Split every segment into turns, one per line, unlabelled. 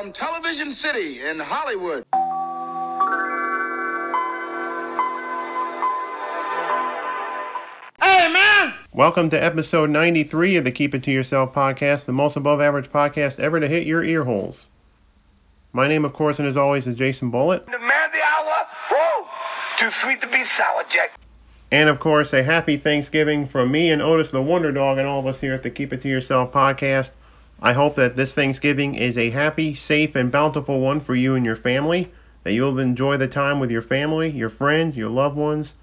from Television City in Hollywood.
Hey, man!
Welcome to episode 93 of the Keep It To Yourself podcast, the most above average podcast ever to hit your ear holes. My name, of course, and as always, is Jason Bullitt.
The man of the hour? Woo! Too sweet to be sour, Jack.
And of course, a happy Thanksgiving from me and Otis the Wonder Dog and all of us here at the Keep It To Yourself podcast. I hope that this Thanksgiving is a happy, safe, and bountiful one for you and your family. That you'll enjoy the time with your family, your friends, your loved ones,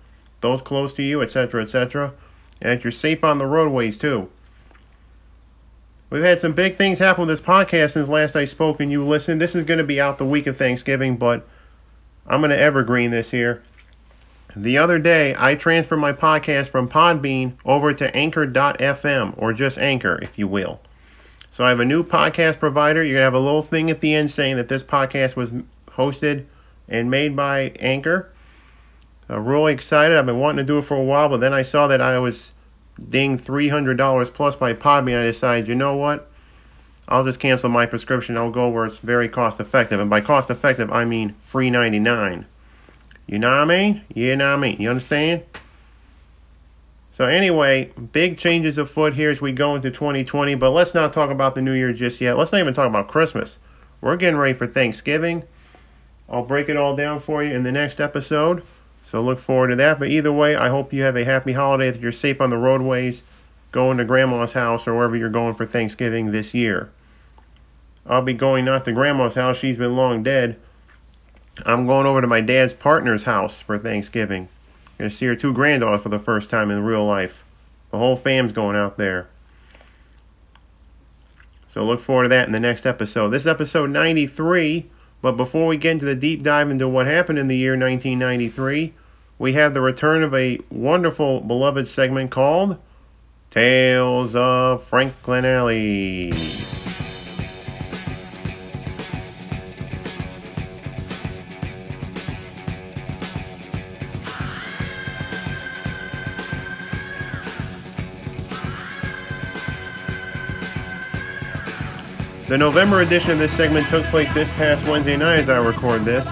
those close to you, etc., etc. And that you're safe on the roadways too. We've had some big things happen with this podcast since last I spoke and you listened. This is going to be out the week of Thanksgiving, but I'm going to evergreen this here. The other day, I transferred my podcast from Podbean over to Anchor.fm, or just Anchor, if you will. So I have a new podcast provider. You're going to have a little thing at the end saying that this podcast was hosted and made by Anchor. I'm really excited. I've been wanting to do it for a while, but then I saw that I was dinged $300 plus by Podbean. I decided, you know what? I'll just cancel my prescription. I'll go where it's very cost effective. And by cost effective, I mean free 99. You know what I mean? You know what I mean? You understand? So anyway, big changes afoot here as we go into 2020, but let's not talk about the new year just yet. Let's not even talk about Christmas. We're getting ready for Thanksgiving. I'll break it all down for you in the next episode. So look forward to that. But either way, I hope you have a happy holiday, that you're safe on the roadways, going to grandma's house or wherever you're going for Thanksgiving this year. I'll be going not to grandma's house, she's been long dead. I'm going over to my dad's partner's house for Thanksgiving. Gonna see her two granddaughters for the first time in real life. The whole fam's going out there. So look forward to that in the next episode. This is episode 93. But before we get into the deep dive into what happened in the year 1993, we have the return of a wonderful, beloved segment called Tales of Franklin Alley. The November edition of this segment took place this past Wednesday night as I record this.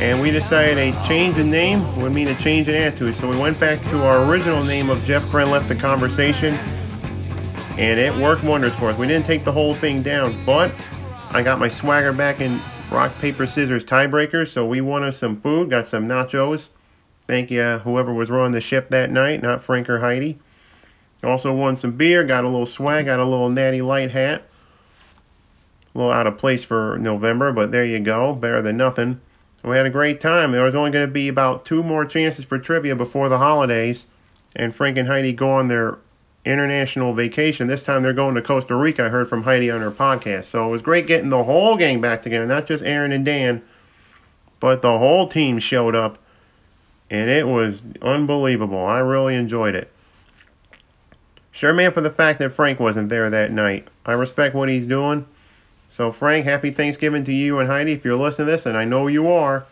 And we decided a change in name would mean a change in attitude. So we went back to our original name of Jeff Friend Left the Conversation. And it worked wonders for us. We didn't take the whole thing down, but I got my swagger back in rock, paper, scissors tiebreaker. So we won us some food, got some nachos. Thank you, uh, whoever was running the ship that night, not Frank or Heidi. Also won some beer, got a little swag, got a little natty light hat. A little out of place for November, but there you go. Better than nothing. We had a great time. There was only going to be about two more chances for trivia before the holidays. And Frank and Heidi go on their international vacation. This time they're going to Costa Rica. I heard from Heidi on her podcast. So it was great getting the whole gang back together, not just Aaron and Dan, but the whole team showed up. And it was unbelievable. I really enjoyed it. Sure, man, for the fact that Frank wasn't there that night. I respect what he's doing. So, Frank, happy Thanksgiving to you and Heidi if you're listening to this, and I know you are.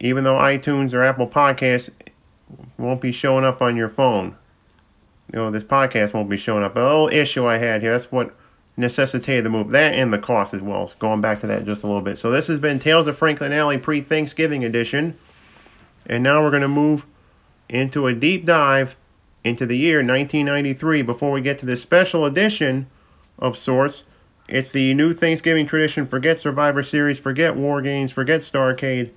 Even though iTunes or Apple Podcasts won't be showing up on your phone, you know, this podcast won't be showing up. A little issue I had here, that's what necessitated the move. That and the cost as well. Going back to that just a little bit. So, this has been Tales of Franklin Alley pre Thanksgiving edition. And now we're going to move into a deep dive into the year 1993 before we get to this special edition of sorts. It's the new Thanksgiving tradition. Forget Survivor Series, forget War Games, forget Starrcade.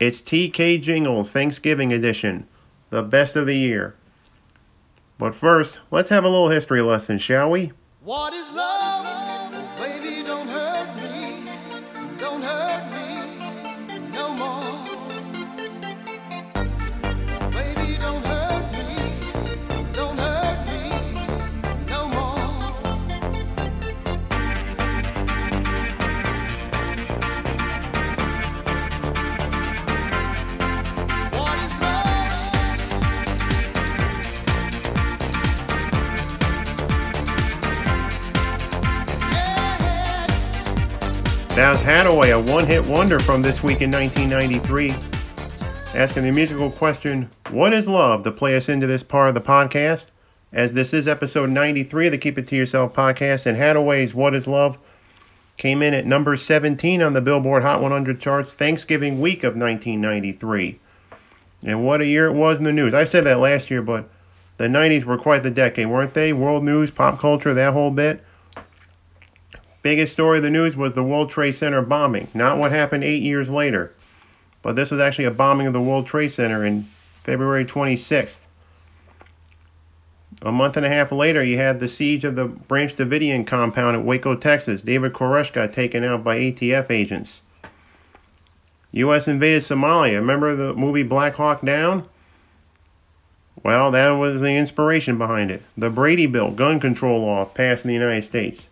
It's TK Jingles Thanksgiving edition, the best of the year. But first, let's have a little history lesson, shall we?
What is love?
Was Hadaway, a one hit wonder from this week in 1993. Asking the musical question, What is love? to play us into this part of the podcast. As this is episode 93 of the Keep It To Yourself podcast, and Hadaway's What is Love came in at number 17 on the Billboard Hot 100 charts Thanksgiving week of 1993. And what a year it was in the news. I said that last year, but the 90s were quite the decade, weren't they? World news, pop culture, that whole bit. Biggest story of the news was the World Trade Center bombing, not what happened eight years later. But this was actually a bombing of the World Trade Center in February 26th. A month and a half later, you had the siege of the Branch Davidian compound at Waco, Texas. David Koresh got taken out by ATF agents. U.S. invaded Somalia. Remember the movie Black Hawk Down? Well, that was the inspiration behind it. The Brady Bill, gun control law, passed in the United States.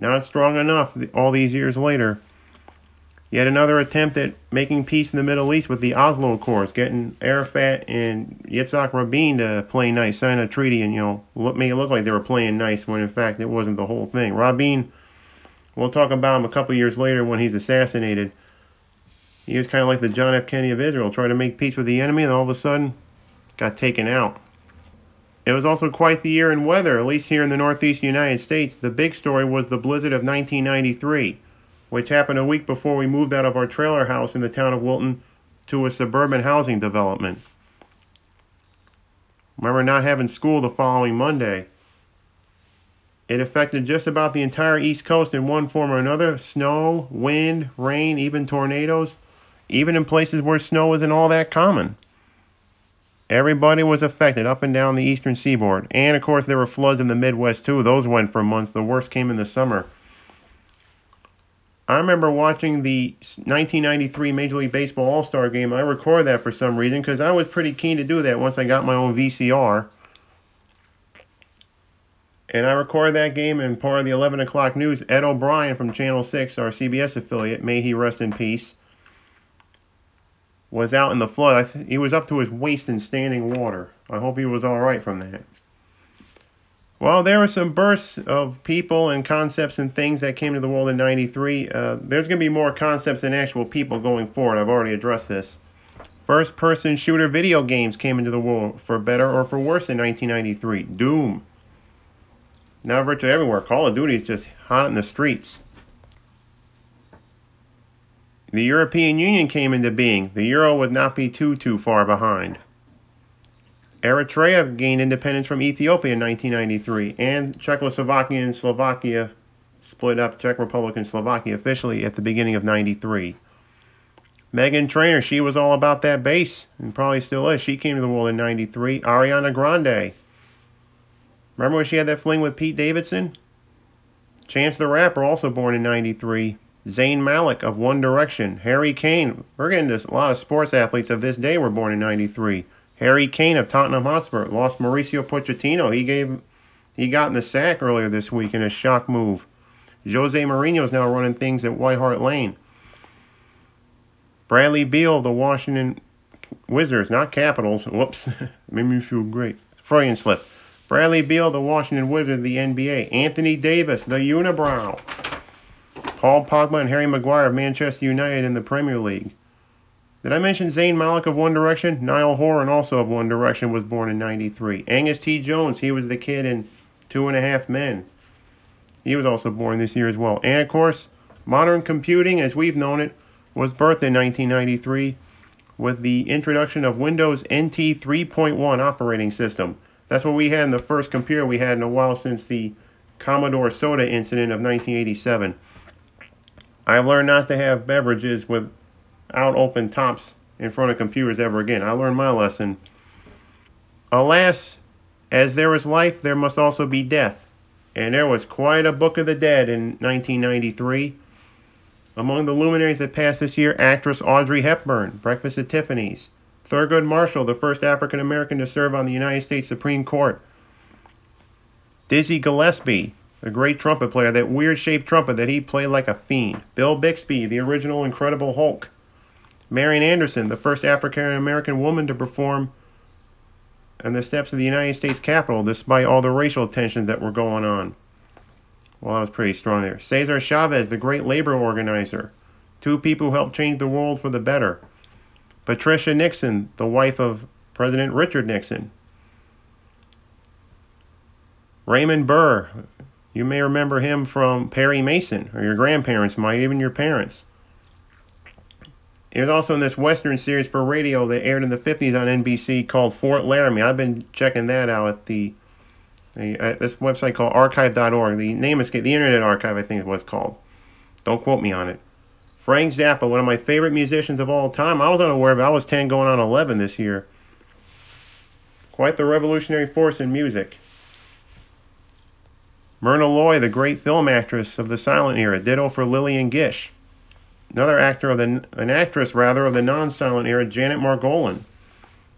Not strong enough all these years later. Yet another attempt at making peace in the Middle East with the Oslo Accords, getting Arafat and Yitzhak Rabin to play nice, sign a treaty, and you know look, make it look like they were playing nice when in fact it wasn't the whole thing. Rabin, we'll talk about him a couple years later when he's assassinated. He was kind of like the John F. Kennedy of Israel, trying to make peace with the enemy, and all of a sudden got taken out. It was also quite the year in weather, at least here in the Northeast United States. The big story was the blizzard of 1993 which happened a week before we moved out of our trailer house in the town of Wilton to a suburban housing development. Remember not having school the following Monday. It affected just about the entire East Coast in one form or another snow, wind, rain, even tornadoes, even in places where snow isn't all that common. Everybody was affected up and down the eastern seaboard. And of course, there were floods in the Midwest too. Those went for months. The worst came in the summer. I remember watching the 1993 Major League Baseball All Star game. I record that for some reason because I was pretty keen to do that once I got my own VCR. And I recorded that game, and part of the 11 o'clock news, Ed O'Brien from Channel 6, our CBS affiliate, may he rest in peace, was out in the flood. Th- he was up to his waist in standing water. I hope he was all right from that. Well, there were some bursts of people and concepts and things that came to the world in 93. Uh, there's going to be more concepts than actual people going forward. I've already addressed this. First person shooter video games came into the world for better or for worse in 1993. Doom. Now virtually everywhere. Call of Duty is just hot in the streets. The European Union came into being. The euro would not be too, too far behind. Eritrea gained independence from Ethiopia in 1993, and Czechoslovakia and Slovakia split up Czech Republic and Slovakia officially at the beginning of 93. Meghan Trainor, she was all about that bass, and probably still is. She came to the world in 93. Ariana Grande. Remember when she had that fling with Pete Davidson? Chance the Rapper, also born in 93. Zayn Malik of One Direction. Harry Kane. We're getting this. A lot of sports athletes of this day were born in 93. Harry Kane of Tottenham Hotspur lost Mauricio Pochettino. He gave he got in the sack earlier this week in a shock move. Jose Mourinho is now running things at White Hart Lane. Bradley Beal the Washington Wizards, not Capitals. Whoops, made me feel great. Freudian slip. Bradley Beal, the Washington Wizards of the NBA. Anthony Davis, the Unibrow. Paul Pogba and Harry Maguire of Manchester United in the Premier League. Did I mention Zayn Malik of One Direction? Niall Horan, also of One Direction, was born in 93. Angus T. Jones, he was the kid in Two and a Half Men. He was also born this year as well. And of course, modern computing, as we've known it, was birthed in 1993 with the introduction of Windows NT 3.1 operating system. That's what we had in the first computer we had in a while since the Commodore Soda incident of 1987. I've learned not to have beverages with out open tops in front of computers ever again. I learned my lesson. Alas, as there is life, there must also be death. And there was quite a book of the dead in 1993. Among the luminaries that passed this year, actress Audrey Hepburn, Breakfast at Tiffany's. Thurgood Marshall, the first African American to serve on the United States Supreme Court. Dizzy Gillespie, a great trumpet player, that weird shaped trumpet that he played like a fiend. Bill Bixby, the original Incredible Hulk. Marian Anderson, the first African American woman to perform on the steps of the United States Capitol despite all the racial tensions that were going on. Well, that was pretty strong there. Cesar Chavez, the great labor organizer. Two people who helped change the world for the better. Patricia Nixon, the wife of President Richard Nixon. Raymond Burr, You may remember him from Perry Mason, or your grandparents might, even your parents. He was also in this Western series for radio that aired in the 50s on NBC called Fort Laramie. I've been checking that out at the, the at this website called archive.org. The name is the Internet Archive, I think it was called. Don't quote me on it. Frank Zappa, one of my favorite musicians of all time. I was unaware of it. I was 10 going on 11 this year. Quite the revolutionary force in music. Myrna Loy, the great film actress of the silent era, ditto for Lillian Gish. Another actor of the an actress rather of the non-silent era, Janet Margolin.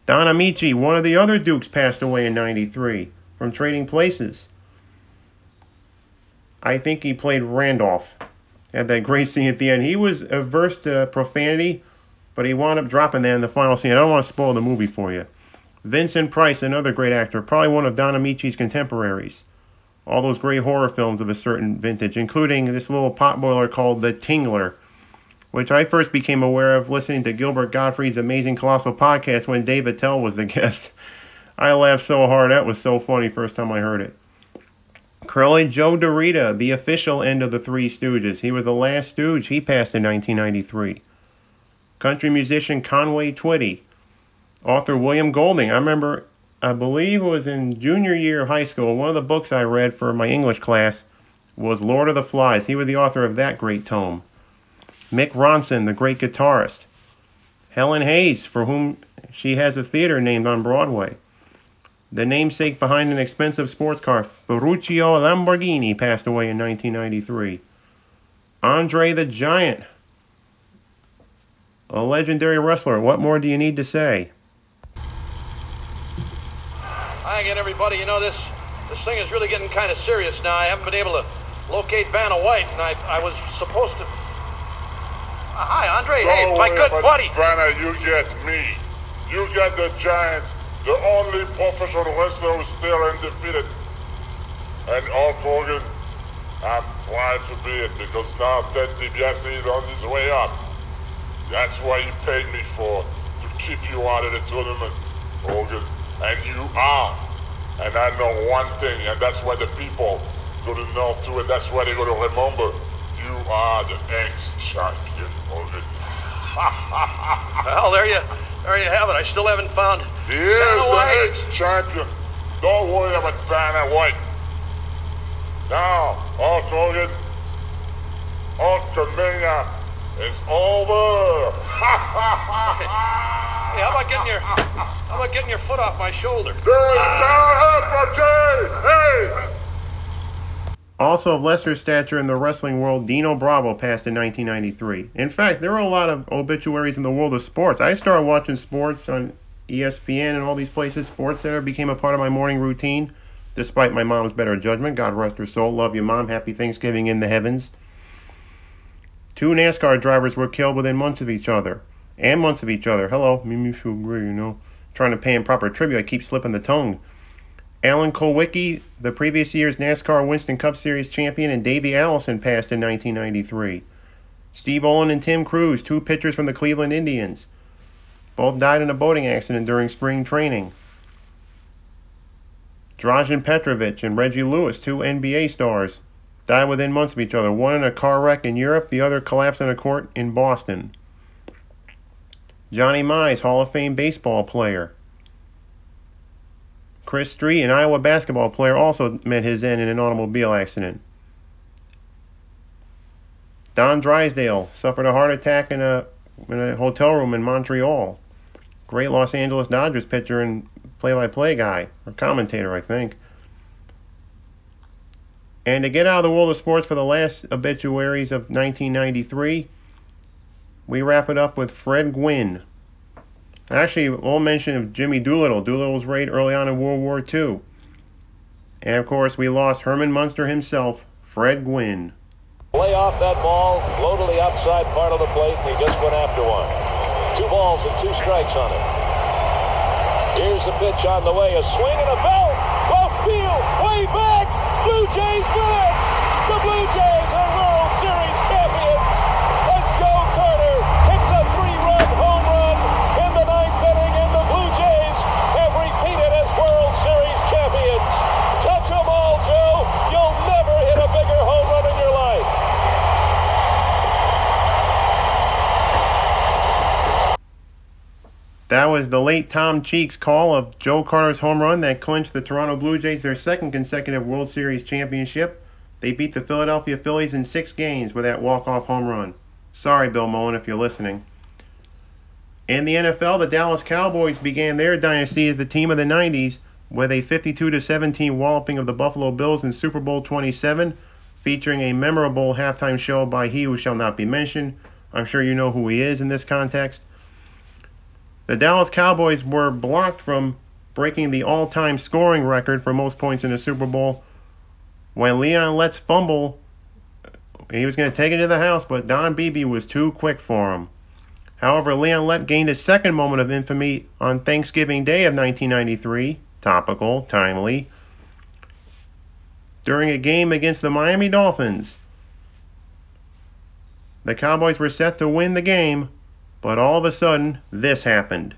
Don Ameche, one of the other Dukes, passed away in '93 from Trading Places. I think he played Randolph. Had that great scene at the end. He was averse to profanity, but he wound up dropping that in the final scene. I don't want to spoil the movie for you. Vincent Price, another great actor, probably one of Don Ameche's contemporaries all those great horror films of a certain vintage, including this little potboiler called The Tingler, which I first became aware of listening to Gilbert Gottfried's Amazing Colossal podcast when Dave Attell was the guest. I laughed so hard, that was so funny first time I heard it. Curly Joe DeRita, the official end of the Three Stooges. He was the last Stooge. He passed in 1993. Country musician Conway Twitty. Author William Golding. I remember I believe it was in junior year of high school. One of the books I read for my English class was Lord of the Flies. He was the author of that great tome. Mick Ronson, the great guitarist. Helen Hayes, for whom she has a theater named on Broadway. The namesake behind an expensive sports car, Ferruccio Lamborghini, passed away in 1993. Andre the Giant, a legendary wrestler. What more do you need to say?
Hi again, everybody. You know, this this thing is really getting kind of serious now. I haven't been able to locate Vanna White, and I, I was supposed to... Uh, hi, Andre.
Don't
hey, my good buddy.
Vanna, you get me. You get the giant, the only professional wrestler who's still undefeated. And Hulk Hogan, I'm proud to be it because now Ted DiBiase is on his way up. That's why he paid me for, to keep you out of the tournament, Hogan. And you are. And I know one thing, and that's why the people gonna know too, and that's why they're gonna remember. You are the ex-champion, Hogan.
Well, there you, there you have it. I still haven't found
He is the ex-champion. Don't worry about Vanna White. Now, Hulk Hogan, Hulkamania is over.
Hey, how about getting your, how about getting your foot off my shoulder?
There's down Hey!
Also of lesser stature in the wrestling world, Dino Bravo passed in 1993. In fact, there were a lot of obituaries in the world of sports. I started watching sports on ESPN and all these places. Sports Center became a part of my morning routine, despite my mom's better judgment. God rest her soul. Love you, mom. Happy Thanksgiving in the heavens. Two NASCAR drivers were killed within months of each other. And months of each other. Hello, made me feel great, you know. Trying to pay him proper tribute, I keep slipping the tongue. Alan Kulwicki, the previous year's NASCAR Winston Cup Series champion, and Davey Allison passed in 1993. Steve Olin and Tim Crews, two pitchers from the Cleveland Indians, both died in a boating accident during spring training. Drazen Petrovic and Reggie Lewis, two NBA stars, died within months of each other. One in a car wreck in Europe, the other collapsed in a court in Boston. Johnny Mize, Hall of Fame baseball player. Chris Street, an Iowa basketball player, also met his end in an automobile accident. Don Drysdale suffered a heart attack in a, in a hotel room in Montreal. Great Los Angeles Dodgers pitcher and play by play guy, or commentator, I think. And to get out of the world of sports for the last obituaries of 1993, we wrap it up with Fred Gwynne. Actually, all mention of Jimmy Doolittle. Doolittle was raised early on in World War II. And of course, we lost Herman Munster himself, Fred Gwynne.
Lay off that ball, low to the outside part of the plate, and he just went after one. Two balls and two strikes on it. Here's the pitch on the way, a swing and a belt, left field, way back. Blue Jays win it. The Blue Jays are World Series champions. As Joe Carter hits a three-run home run in the ninth inning, and the Blue Jays have repeated as World Series champions. Touch 'em all, Joe. You'll never
That was the late Tom Cheek's call of Joe Carter's home run that clinched the Toronto Blue Jays their second consecutive World Series championship. They beat the Philadelphia Phillies in six games with that walk-off home run. Sorry, Bill Mullen, if you're listening. In the NFL, the Dallas Cowboys began their dynasty as the team of the 90s with a 52 17 walloping of the Buffalo Bills in Super Bowl 27, featuring a memorable halftime show by he who shall not be mentioned. I'm sure you know who he is in this context. The Dallas Cowboys were blocked from breaking the all time scoring record for most points in a Super Bowl when Leon Lett's fumble. He was going to take it to the house, but Don Beebe was too quick for him. However, Leon Lett gained his second moment of infamy on Thanksgiving Day of 1993, topical, timely, during a game against the Miami Dolphins. The Cowboys were set to win the game, but all of a sudden, this happened.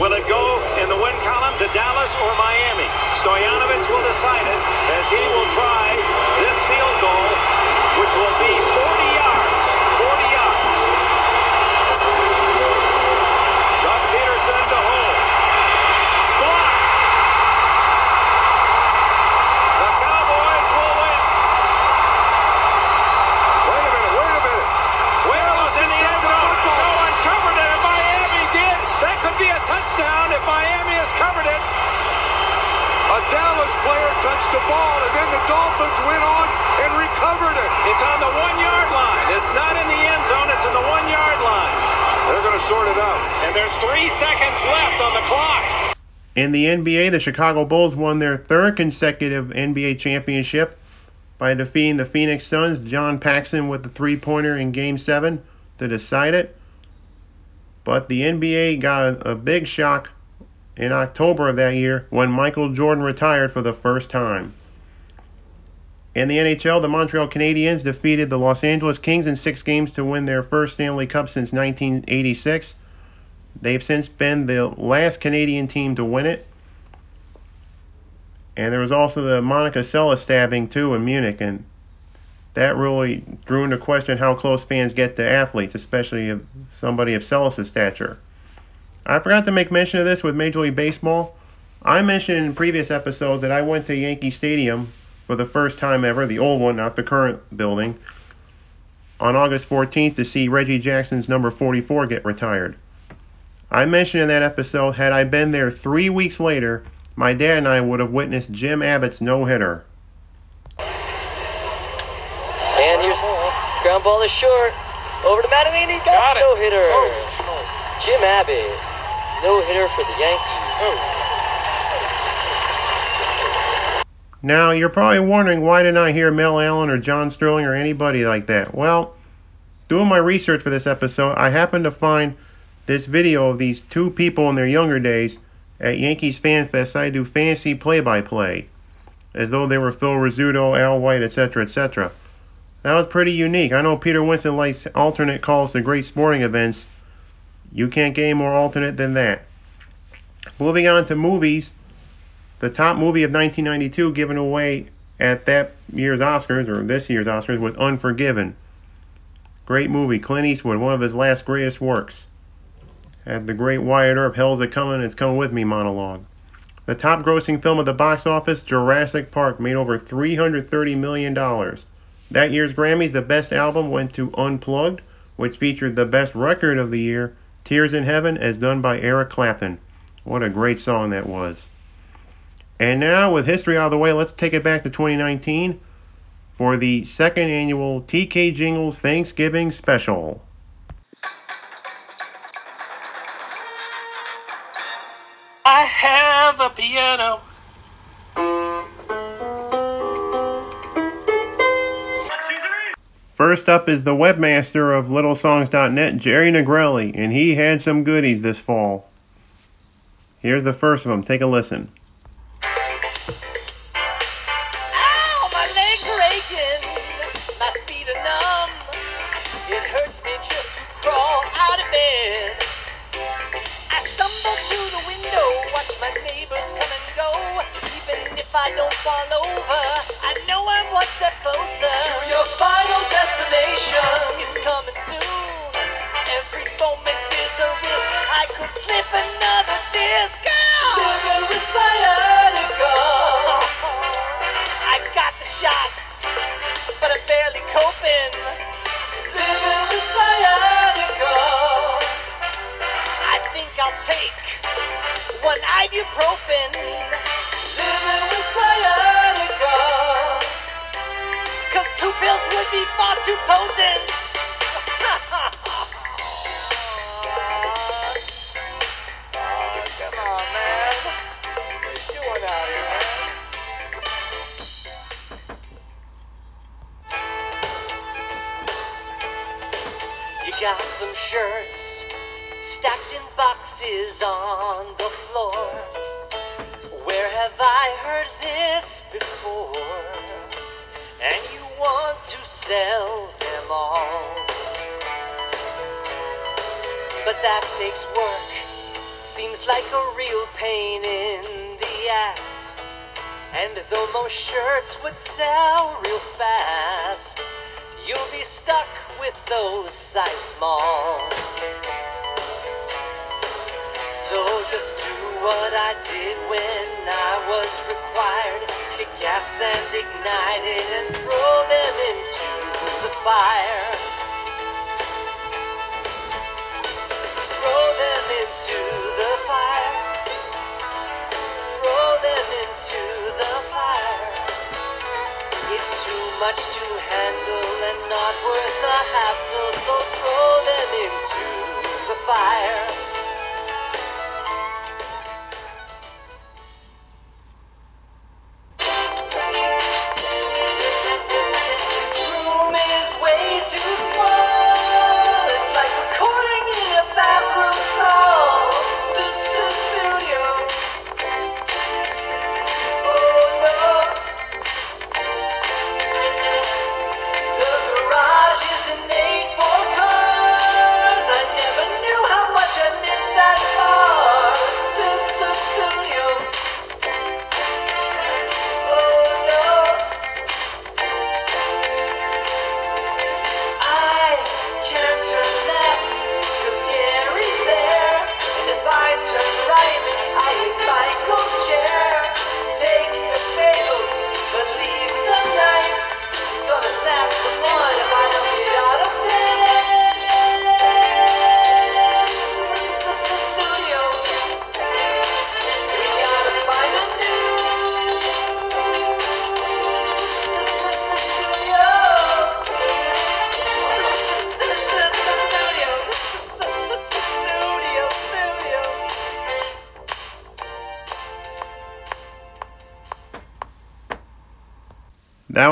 Will it go in the win column to Dallas or Miami? Stoyanovich will decide it as he will try this field goal, which will be 40 yards. 40 yards. Doug Pederson to hold. Blocked. The Cowboys will win.
Wait a minute, wait a minute.
Where was in the end zone? No one covered it, and Miami did. That could be a touchdown if Miami has covered it.
A Dallas player touched the ball, and then the Dolphins went on and recovered it.
It's on the one yard line. It's not in the end zone, it's in the one yard line.
They're going to sort it out.
And there's three seconds left on the clock.
In the NBA, the Chicago Bulls won their third consecutive NBA championship by defeating the Phoenix Suns. John Paxson with the three pointer in Game 7 to decide it. But the NBA got a big shock in October of that year when Michael Jordan retired for the first time. In the NHL, the Montreal Canadiens defeated the Los Angeles Kings in six games to win their first Stanley Cup since 1986. They've since been the last Canadian team to win it. And there was also the Monica Seles stabbing too in Munich, and that really drew into question how close fans get to athletes, especially if somebody of Seles' stature. I forgot to make mention of this with Major League Baseball. I mentioned in a previous episode that I went to Yankee Stadium for the first time ever, the old one, not the current building, on August 14th to see Reggie Jackson's number 44 get retired. I mentioned in that episode, had I been there three weeks later, my dad and I would have witnessed Jim Abbott's no hitter.
And here's ground ball is short. Over to Mattingly, he got,
Got
the
it.
no hitter.
Oh,
Jim Abbott, no hitter for the Yankees. Oh.
Now, you're probably wondering why didn't I hear Mel Allen or John Sterling or anybody like that? Well, doing my research for this episode, I happened to find this video of these two people in their younger days at Yankees Fan Fest. I do fancy play by play, as though they were Phil Rizzuto, Al White, etc., etc. That was pretty unique. I know Peter Winston likes alternate calls to great sporting events. You can't get any more alternate than that. Moving on to movies. The top movie of 1992 given away at that year's Oscars, or this year's Oscars, was Unforgiven. Great movie. Clint Eastwood, one of his last greatest works. Had the great Wyatt Earp, Hell's a Coming, It's Coming With Me monologue. The top grossing film at the box office, Jurassic Park, made over $330 million. That year's Grammys, the best album went to Unplugged, which featured the best record of the year, Tears in Heaven, as done by Eric Clapton. What a great song that was. And now, with history out of the way, let's take it back to 2019 for the second annual TK Jingles Thanksgiving Special.
I have a piano.
First up is the webmaster of LittleSongs.net, Jerry Negrelli, and he had some goodies this fall. Here's the first of them. Take a listen.
I
too potent. Come on, man. What are you doing out here, man? You got some shirts stacked in boxes on the that takes work. Seems like a real pain in the ass. And though most shirts would sell real fast, you'll be stuck with those size smalls. So just do what I did when I was required. Kick gas and ignite it and throw them into the fire. Into the fire. Throw them into the fire. It's too much to handle and not worth the hassle, so throw them into the fire.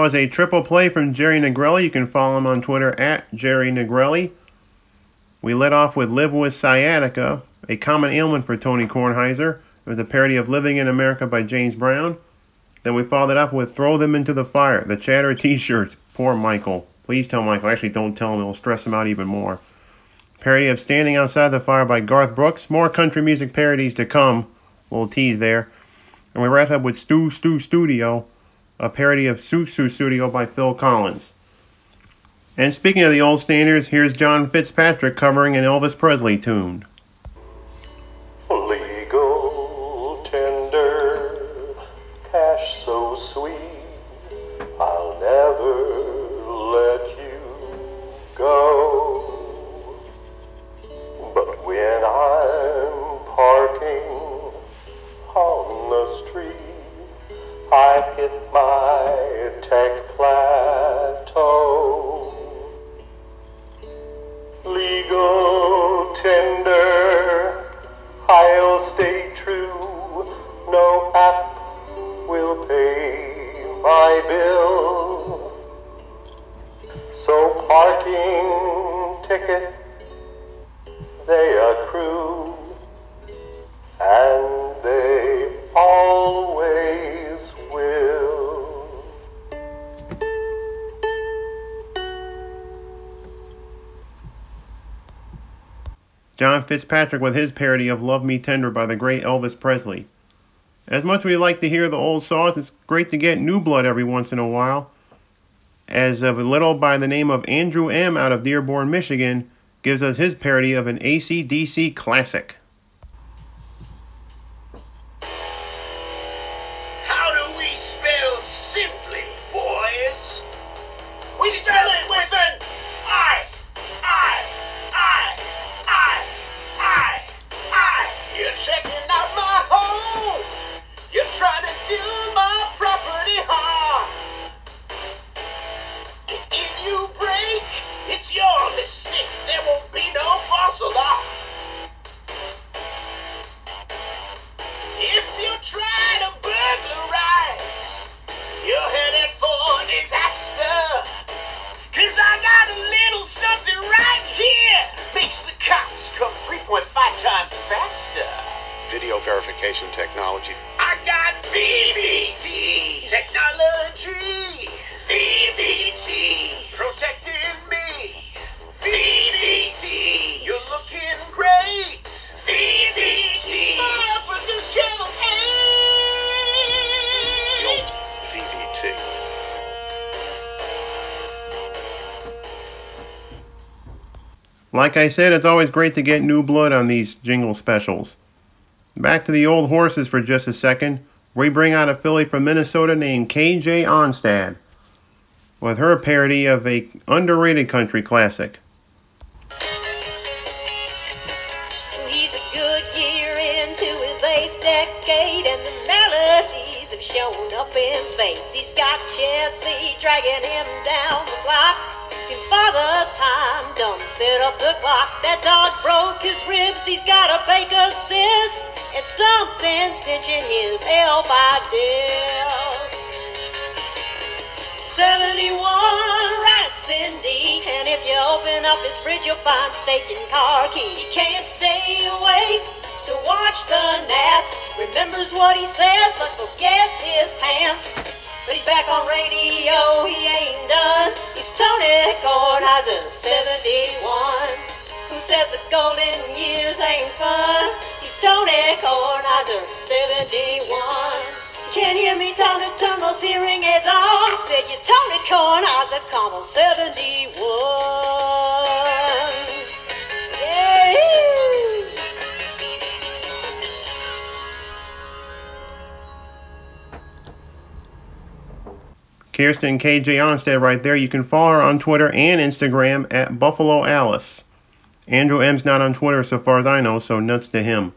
Was a triple play from Jerry Negrelli. You can follow him on Twitter at Jerry Negrelli. We led off with Live with Sciatica, a common ailment for Tony Kornheiser. It was a parody of Living in America by James Brown. Then we followed it up with Throw Them Into the Fire, the Chatter t shirts. Poor Michael. Please tell Michael. Actually, don't tell him, it'll stress him out even more. Parody of Standing Outside the Fire by Garth Brooks. More country music parodies to come. Little tease there. And we wrapped up with Stu Stu Studio, a parody of Sussudio by Phil Collins. And speaking of the old standards, here's John Fitzpatrick covering an Elvis Presley tune. John Fitzpatrick with his parody of Love Me Tender by the great Elvis Presley. As much as we like to hear the old songs, it's great to get new blood every once in a while. As of a little by the name of Andrew M. out of Dearborn, Michigan, gives us his parody of an ACDC classic. Like I said, it's always great to get new blood on these jingle specials. Back to the old horses for just a second. We bring out a filly from Minnesota named KJ Onstad with her parody of a underrated country classic.
He's a good year into his eighth decade, and the melodies have shown up in. He's got dragging him down the block. Seems father time done spit up the clock. That dog broke his ribs, he's got a bacon cyst, and something's pinching his L5 disc. 71 rice indeed. And if you open up his fridge, you'll find steak and car keys. He can't stay awake to watch the Nats. Remembers what he says, but forgets his pants. But he's back on radio, he ain't done. He's Tony Kornheiser, 71. Who says the golden years ain't fun? He's Tony Kornheiser, 71. Can't hear me to turn those hearing aids on. Said you're Tony Kornheiser, come on, 71.
Kirsten KJ Onstad right there. You can follow her on Twitter and Instagram at Buffalo Alice. Andrew M's not on Twitter so far as I know, so nuts to him.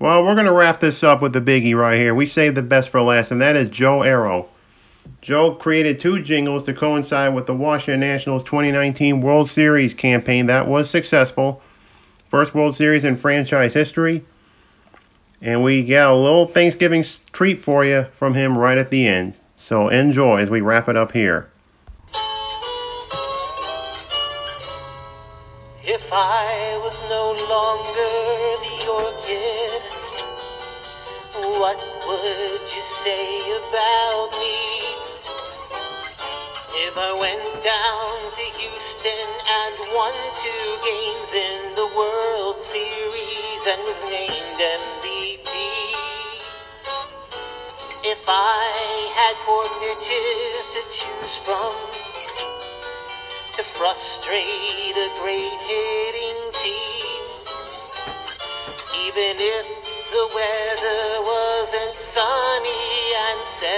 Well, we're going to wrap this up with the biggie right here. We saved the best for last, and that is Joe Arrow. Joe created two jingles to coincide with the Washington Nationals 2019 World Series campaign that was successful. First World Series in franchise history. And we got a little Thanksgiving treat for you from him right at the end. So enjoy as we wrap it up here.
If I was no longer the orchid, what would you say about me? If I went down to Houston and won two games in the World Series and was named MVP. If I had four pitches to choose from to frustrate a great hitting team. Even if the weather wasn't sunny and 75,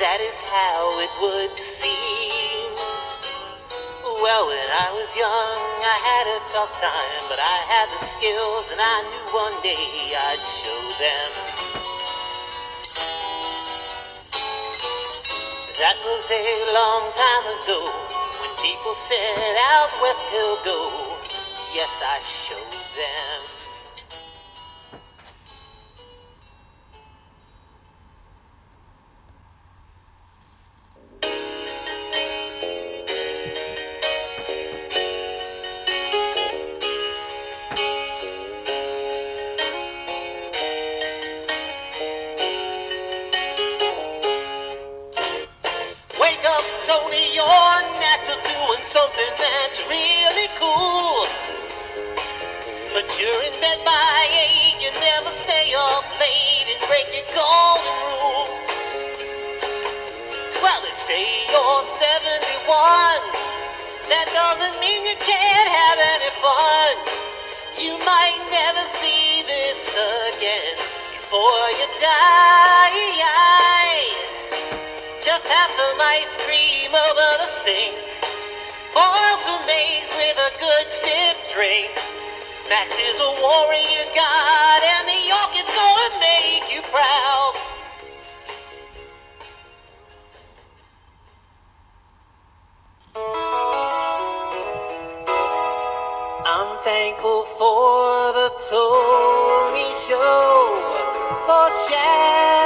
that is how it would seem. Well, when I was young, I had a tough time, but I had the skills and I knew one day I'd show them. That was a long time ago when people said out west he'll go. Yes, I showed them. Something that's really cool. But you're in bed by eight, you never stay up late and break your golden rule. Well, they say you're 71. That doesn't mean you can't have any fun. You might never see this again before you die. Just have some ice cream, over the sink. Boil some with a good stiff drink. Max is a warrior god, and the is gonna make you proud. I'm thankful for the Tony Show, for Shad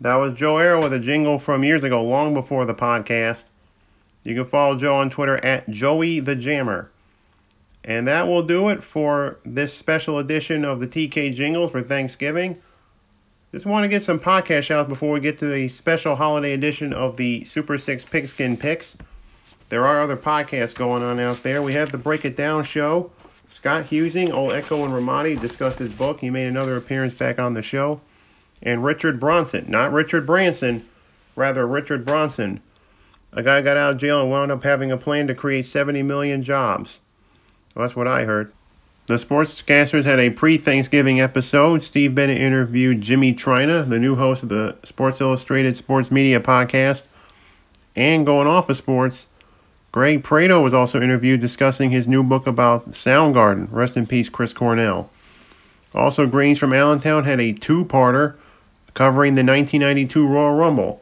That was Joe Arrow with a jingle from years ago, long before the podcast. You can follow Joe on Twitter at Joey the Jammer. And that will do it for this special edition of the TK Jingles for Thanksgiving. Just want to get some podcast shouts before we get to the special holiday edition of the Super 6 Pigskin Picks. There are other podcasts going on out there. We have the Break It Down show. Scott Huesing, old Echo and Ramadi discussed his book. He made another appearance back on the show. And Richard Bronson, not Richard Branson, rather Richard Bronson. A guy got out of jail and wound up having a plan to create 70 million jobs. Well, that's what I heard. The Sportscasters had a pre Thanksgiving episode. Steve Bennett interviewed Jimmy Traina, the new host of the Sports Illustrated Sports Media podcast. And going off of sports, Greg Prato was also interviewed discussing his new book about Soundgarden. Rest in peace, Chris Cornell. Also, Greens from Allentown had a two parter covering the 1992 Royal Rumble.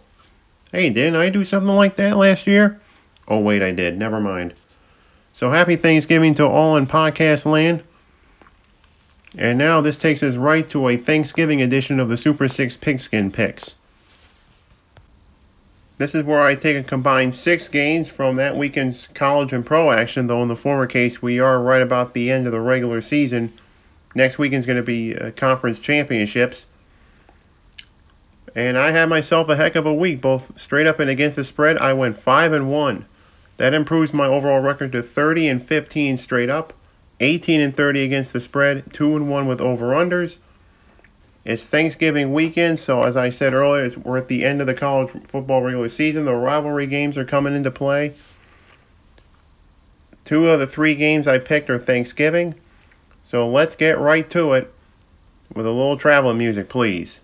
Hey, didn't I do something like that last year? Oh, wait, I did. Never mind. So, happy Thanksgiving to all in podcast land. And now this takes us right to a Thanksgiving edition of the Super 6 Pigskin Picks. This is where I take a combined six games from that weekend's college and pro action, though in the former case, we are right about the end of the regular season. Next weekend's going to be uh, conference championships. And I had myself a heck of a week, both straight up and against the spread. I went 5 and 1. That improves my overall record to 30 and 15 straight up, 18 and 30 against the spread, 2 and 1 with over unders. It's Thanksgiving weekend, so as I said earlier, we're at the end of the college football regular season. The rivalry games are coming into play. Two of the three games I picked are Thanksgiving. So let's get right to it with a little traveling music, please.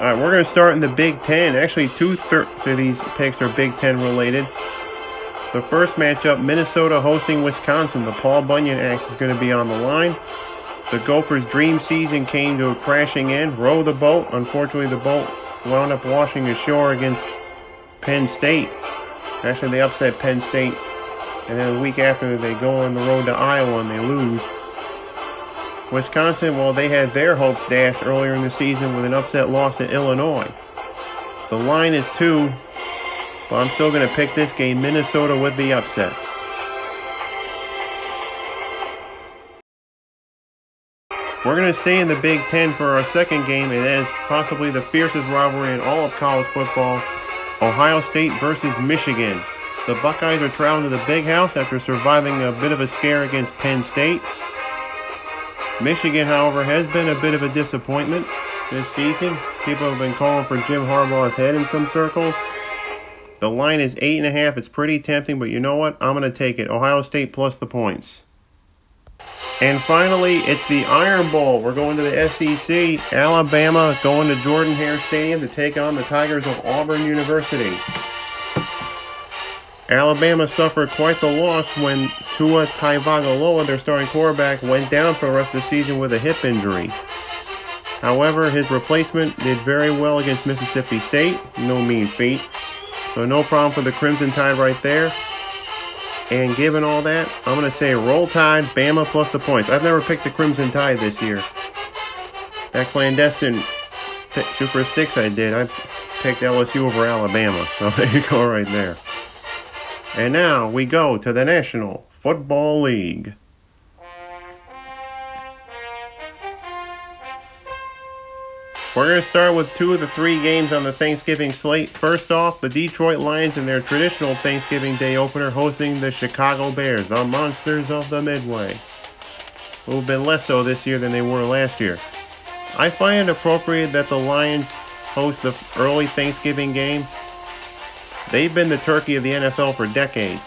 All right, we're going to start in the Big Ten. Actually, two of these picks are Big Ten related. The first matchup, Minnesota hosting Wisconsin. The Paul Bunyan axe is going to be on the line. The Gophers' dream season came to a crashing end. Row the boat. Unfortunately, the boat wound up washing ashore against Penn State. Actually, they upset Penn State. And then a week after, they go on the road to Iowa and they lose. Wisconsin, well, they had their hopes dashed earlier in the season with an upset loss at Illinois. The line is two, but I'm still going to pick this game Minnesota with the upset. We're going to stay in the Big Ten for our second game, and that is possibly the fiercest rivalry in all of college football Ohio State versus Michigan. The Buckeyes are traveling to the big house after surviving a bit of a scare against Penn State. Michigan, however, has been a bit of a disappointment this season. People have been calling for Jim Harbaugh's head in some circles. The line is 8.5. It's pretty tempting, but you know what? I'm going to take it. Ohio State plus the points. And finally, it's the Iron Bowl. We're going to the SEC. Alabama going to Jordan Hare Stadium to take on the Tigers of Auburn University. Alabama suffered quite the loss when Tua Tagovailoa, their starting quarterback, went down for the rest of the season with a hip injury. However, his replacement did very well against Mississippi State. No mean feat. So no problem for the Crimson Tide right there. And given all that, I'm going to say roll tide, Bama plus the points. I've never picked the Crimson Tide this year. That clandestine Super 6 I did, I picked LSU over Alabama. So there you go right there. And now we go to the National Football League. We're going to start with two of the three games on the Thanksgiving slate. First off, the Detroit Lions in their traditional Thanksgiving Day opener hosting the Chicago Bears, the monsters of the Midway, who have been less so this year than they were last year. I find it appropriate that the Lions host the early Thanksgiving game. They've been the turkey of the NFL for decades.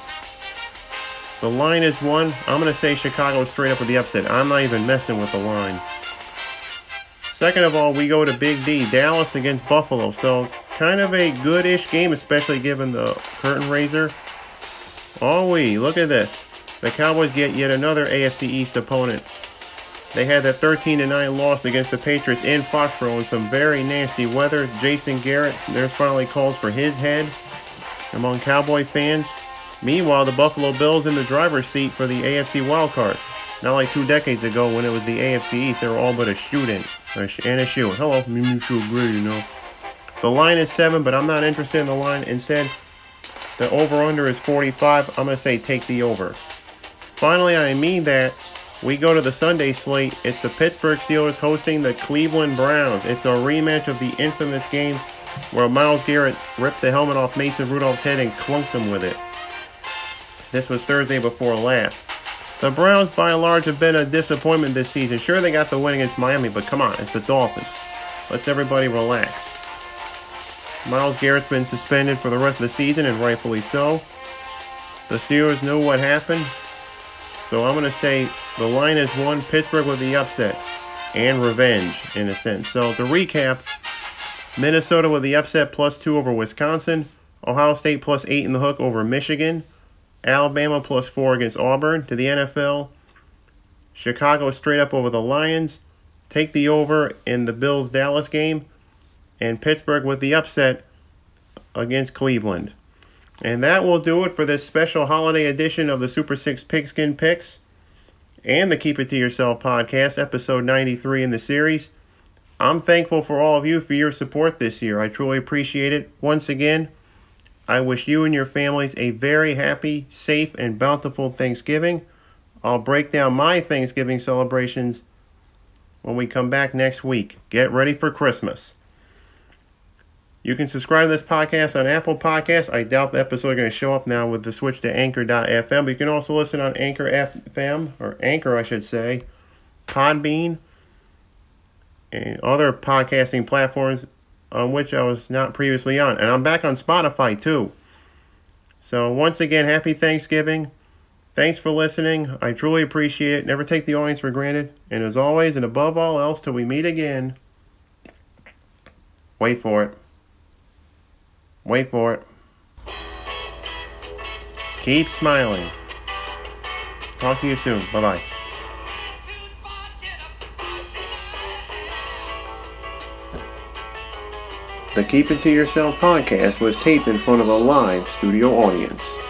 The line is one. I'm going to say Chicago straight up with the upset. I'm not even messing with the line. Second of all, we go to Big D, Dallas against Buffalo. So kind of a good-ish game, especially given the curtain raiser. Oh, we look at this. The Cowboys get yet another AFC East opponent. They had that 13 9 loss against the Patriots in Foxborough in some very nasty weather. Jason Garrett, there's finally calls for his head among Cowboy fans. Meanwhile, the Buffalo Bills in the driver's seat for the AFC wildcard. Not like two decades ago when it was the AFC East, they were all but a shoot-in. And a shoe. Hello, mutual agree, you know. The line is 7, but I'm not interested in the line. Instead, the over-under is 45. I'm to say take the over. Finally, I mean that we go to the Sunday slate. It's the Pittsburgh Steelers hosting the Cleveland Browns. It's a rematch of the infamous game where Myles Garrett ripped the helmet off Mason Rudolph's head and clunked him with it. This was Thursday before last. The Browns, by and large, have been a disappointment this season. Sure, they got the win against Miami, but come on, it's the Dolphins. Let's everybody relax. Myles Garrett's been suspended for the rest of the season, and rightfully so. The Steelers know what happened, so I'm going to say the line is one, Pittsburgh with the upset, and revenge, in a sense. So to recap, Minnesota with the upset plus two over Wisconsin, Ohio State plus eight in the hook over Michigan, Alabama plus four against Auburn to the NFL. Chicago straight up over the Lions. Take the over in the Bills Dallas game. And Pittsburgh with the upset against Cleveland. And that will do it for this special holiday edition of the Super 6 Pigskin Picks and the Keep It To Yourself podcast, episode 93 in the series. I'm thankful for all of you for your support this year. I truly appreciate it. Once again, I wish you and your families a very happy, safe, and bountiful Thanksgiving. I'll break down my Thanksgiving celebrations when we come back next week. Get ready for Christmas. You can subscribe to this podcast on Apple Podcasts. I doubt the episode is going to show up now with the switch to Anchor.fm, but you can also listen on Anchor FM, or Anchor, I should say, Podbean, and other podcasting platforms on which I was not previously on. And I'm back on Spotify too. So, once again, happy Thanksgiving. Thanks for listening. I truly appreciate it. Never take the audience for granted. And as always, and above all else, till we meet again, wait for it. Wait for it. Keep smiling. Talk to you soon. Bye bye. The Keep It To Yourself podcast was taped in front of a live studio audience.